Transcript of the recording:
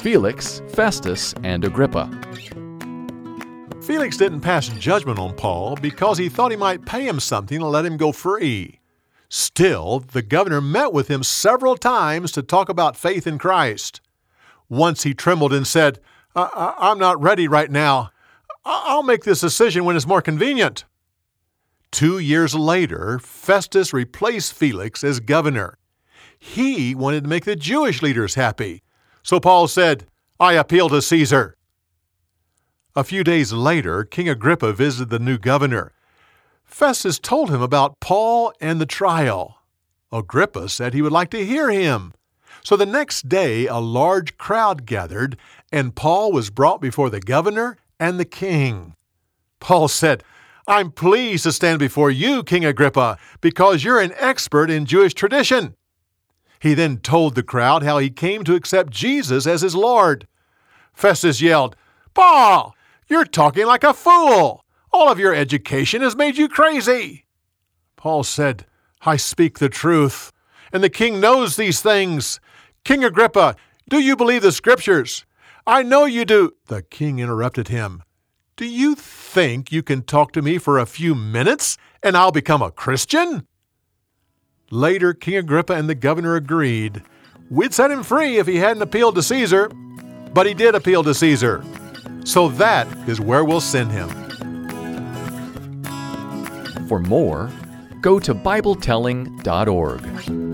Felix, Festus, and Agrippa. Felix didn't pass judgment on Paul because he thought he might pay him something to let him go free. Still, the governor met with him several times to talk about faith in Christ. Once he trembled and said, I- am not ready right now. I- I'll make this decision when it's more convenient. Two years later, Festus replaced Felix as governor. He wanted to make the Jewish leaders happy. So Paul said, I appeal to Caesar. A few days later, King Agrippa visited the new governor. Festus told him about Paul and the trial. Agrippa said he would like to hear him. So the next day, a large crowd gathered, and Paul was brought before the governor and the king. Paul said, I'm pleased to stand before you, King Agrippa, because you're an expert in Jewish tradition. He then told the crowd how he came to accept Jesus as his Lord. Festus yelled, Paul, you're talking like a fool. All of your education has made you crazy. Paul said, I speak the truth, and the king knows these things. King Agrippa, do you believe the scriptures? I know you do. The king interrupted him. Do you think you can talk to me for a few minutes and I'll become a Christian? Later, King Agrippa and the governor agreed. We'd set him free if he hadn't appealed to Caesar, but he did appeal to Caesar. So that is where we'll send him. For more, go to BibleTelling.org.